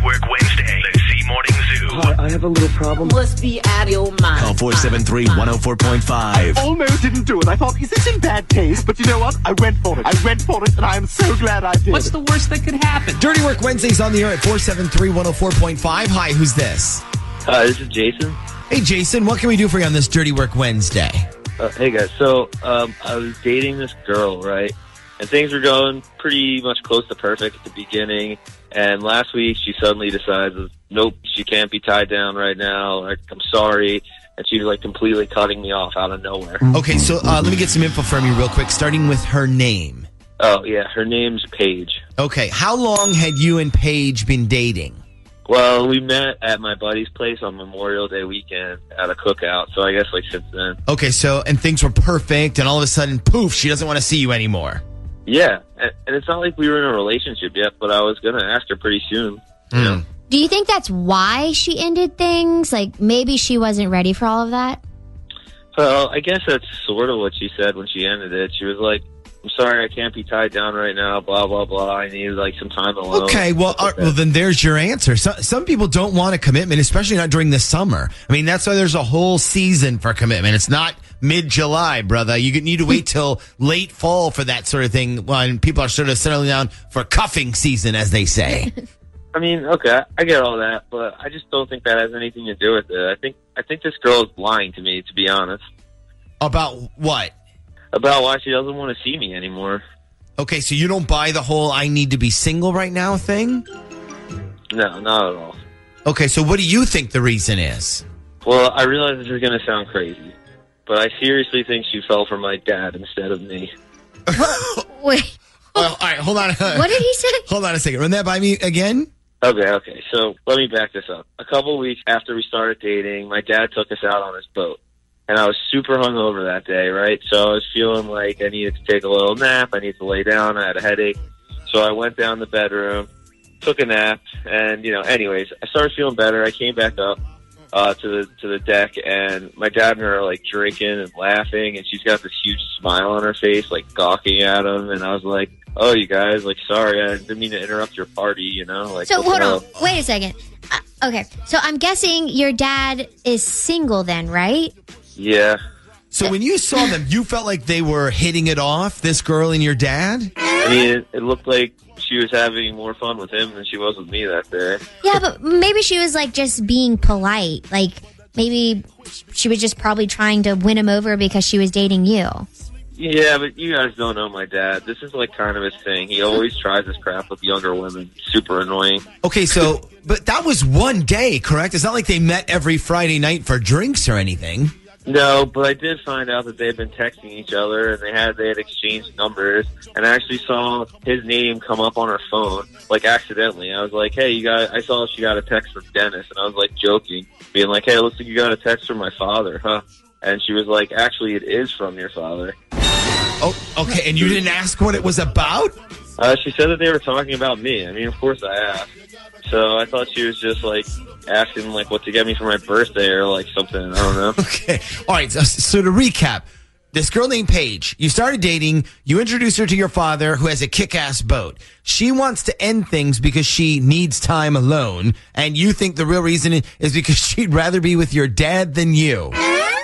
Dirty Work Wednesday. The Z Morning Zoo. I, I have a little problem. must be out of your mind. Call 473 104.5. Almost didn't do it. I thought, is this in bad taste? But you know what? I went for it. I went for it, and I am so glad I did. What's the worst that could happen? Dirty Work Wednesdays on the air at 473 104.5. Hi, who's this? Hi, this is Jason. Hey, Jason, what can we do for you on this Dirty Work Wednesday? Uh, hey guys, so um, I was dating this girl, right? And things were going pretty much close to perfect at the beginning. And last week, she suddenly decides, nope, she can't be tied down right now. Like, I'm sorry. And she's like completely cutting me off out of nowhere. Okay, so uh, let me get some info from you real quick, starting with her name. Oh yeah, her name's Paige. Okay, how long had you and Paige been dating? Well, we met at my buddy's place on Memorial Day weekend at a cookout. So I guess like since then, Okay, so, and things were perfect, and all of a sudden, poof, she doesn't want to see you anymore. Yeah. And, and it's not like we were in a relationship yet, but I was gonna ask her pretty soon. You know? Do you think that's why she ended things? Like maybe she wasn't ready for all of that? Well, I guess that's sort of what she said when she ended it. She was like, "I'm sorry, I can't be tied down right now." Blah blah blah. I need like some time alone. Okay, well, like uh, well, then there's your answer. So, some people don't want a commitment, especially not during the summer. I mean, that's why there's a whole season for commitment. It's not mid July, brother. You need to wait till late fall for that sort of thing when people are sort of settling down for cuffing season, as they say. I mean, okay, I get all that, but I just don't think that has anything to do with it. I think I think this girl is lying to me, to be honest, About what? about why she doesn't want to see me anymore. Okay, so you don't buy the whole "I need to be single right now" thing. No, not at all. Okay, so what do you think the reason is? Well, I realize this is going to sound crazy, but I seriously think she fell for my dad instead of me. Wait, Well, all right, hold on. what did he say? Hold on a second. Run that by me again. Okay, okay. So let me back this up. A couple weeks after we started dating, my dad took us out on his boat. And I was super hungover that day, right? So I was feeling like I needed to take a little nap. I needed to lay down. I had a headache. So I went down the bedroom, took a nap, and you know, anyways, I started feeling better. I came back up uh, to the to the deck, and my dad and her are like drinking and laughing, and she's got this huge smile on her face, like gawking at him. And I was like, "Oh, you guys, like, sorry, I didn't mean to interrupt your party," you know? Like, So hold on. hell? Wait a second. Uh, okay, so I'm guessing your dad is single then, right? Yeah. So when you saw them, you felt like they were hitting it off, this girl and your dad? I mean, it, it looked like she was having more fun with him than she was with me that day. Yeah, but maybe she was like just being polite. Like maybe she was just probably trying to win him over because she was dating you. Yeah, but you guys don't know my dad. This is like kind of his thing. He always tries this crap with younger women. Super annoying. Okay, so, but that was one day, correct? It's not like they met every Friday night for drinks or anything. No, but I did find out that they'd been texting each other and they had they had exchanged numbers. And I actually saw his name come up on her phone, like accidentally. I was like, "Hey, you got?" I saw she got a text from Dennis, and I was like joking, being like, "Hey, it looks like you got a text from my father, huh?" And she was like, "Actually, it is from your father." Oh, okay, and you didn't ask what it was about? Uh, she said that they were talking about me. I mean, of course I asked. So I thought she was just like asking like what to get me for my birthday or like something. I don't know. Okay, all right, so, so to recap, this girl named Paige, you started dating, you introduced her to your father who has a kick ass boat. She wants to end things because she needs time alone, and you think the real reason is because she'd rather be with your dad than you.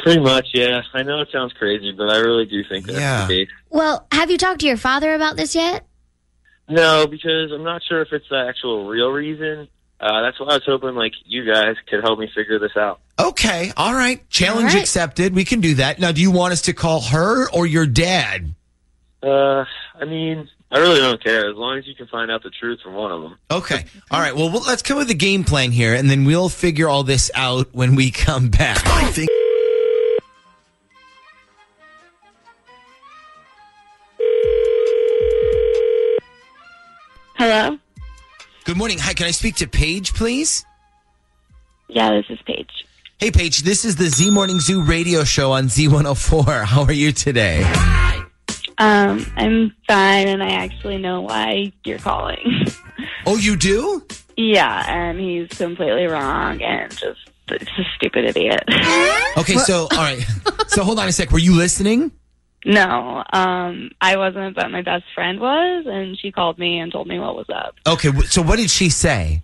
Pretty much, yeah. I know it sounds crazy, but I really do think that's Yeah. the case. Well, have you talked to your father about this yet? No, because I'm not sure if it's the actual real reason. Uh, that's why I was hoping like you guys could help me figure this out. Okay, all right, challenge All right. accepted. We can do that. Now, do you want us to call her or your dad? Uh, I mean, I really don't care as long as you can find out the truth from one of them. Okay. All right. Well, well, let's come with a game plan here, and then we'll figure all this out when we come back. Hello? Good morning. Hi, can I speak to Paige, please? Yeah, this is Paige. Hey, Paige, this is the Z Morning Zoo radio show on Z104. How are you today? Um, I'm fine, and I actually know why you're calling. Oh, you do? yeah, and he's completely wrong and just it's a stupid idiot. Okay, so, all right. So hold on a sec. Were you listening? No, um, I wasn't, but my best friend was, and she called me and told me what was up. Okay, so what did she say?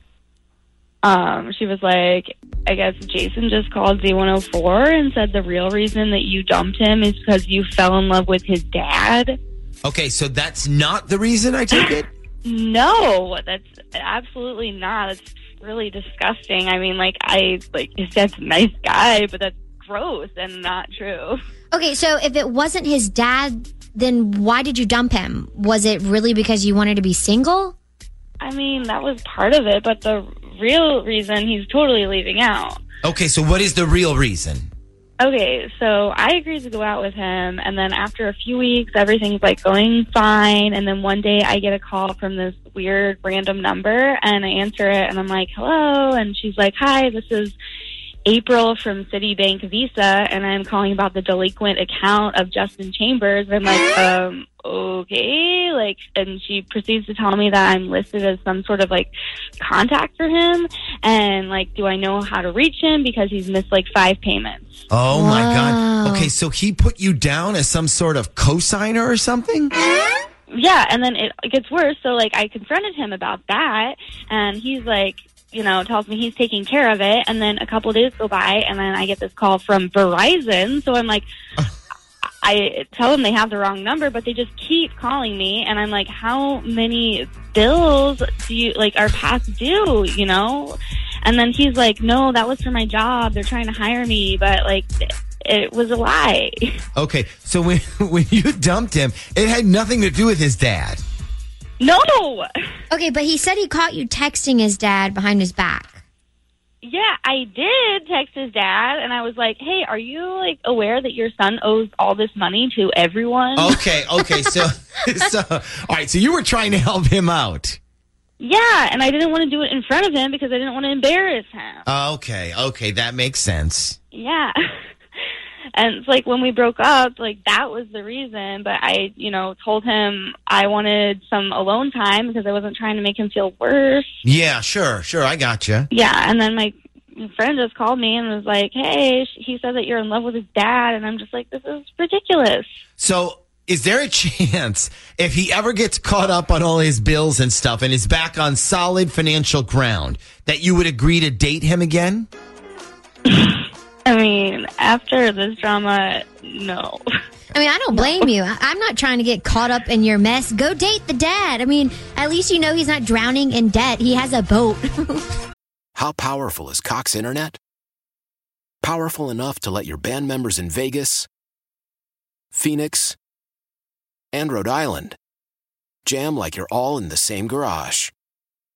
Um, she was like, I guess Jason just called Z104 and said the real reason that you dumped him is because you fell in love with his dad. Okay, so that's not the reason I take it? No, that's absolutely not. It's really disgusting. I mean, like, I, like, his dad's a nice guy, but that's gross and not true. Okay, so if it wasn't his dad, then why did you dump him? Was it really because you wanted to be single? I mean, that was part of it, but the real reason he's totally leaving out. Okay, so what is the real reason? Okay, so I agreed to go out with him, and then after a few weeks, everything's like going fine. And then one day, I get a call from this weird random number, and I answer it, and I'm like, "Hello," and she's like, "Hi, this is April from Citibank Visa, and I'm calling about the delinquent account of Justin Chambers." I'm like, um, okay, like, and she proceeds to tell me that I'm listed as some sort of like contact for him, and like, do I know how to reach him because he's missed like five payments? Oh my God. Okay, so he put you down as some sort of cosigner or something? Yeah, and then it, it gets worse. So like I confronted him about that, and he's like, you know, tells me he's taking care of it. And then a couple of days go by, and then I get this call from Verizon. So I'm like. I tell them they have the wrong number, but they just keep calling me, and I'm like, "How many bills do you like are past due?" You know, and then he's like, "No, that was for my job. They're trying to hire me, but like, it was a lie." Okay, so when, when you dumped him, it had nothing to do with his dad. No, Okay, but he said he caught you texting his dad behind his back. Yeah, I did text his dad, and I was like, "Hey, are you like aware that your son owes all this money to everyone?" Okay, okay, so, so, all right, so you were trying to help him out. Yeah, and I didn't want to do it in front of him because I didn't want to embarrass him. Okay, okay, that makes sense. Yeah. And it's like when we broke up, like that was the reason. But I, you know, told him I wanted some alone time because I wasn't trying to make him feel worse. Yeah, sure, sure, I got you. Yeah. And then my friend just called me and was like, hey, he said that you're in love with his dad. And I'm just like, this is ridiculous. So, is there a chance if he ever gets caught up on all his bills and stuff and is back on solid financial ground that you would agree to date him again? I mean, after this drama, no. I mean, I don't blame you. I- I'm not trying to get caught up in your mess. Go date the dad. I mean, at least you know he's not drowning in debt. He has a boat. How powerful is Cox Internet? Powerful enough to let your band members in Vegas, Phoenix, and Rhode Island jam like you're all in the same garage.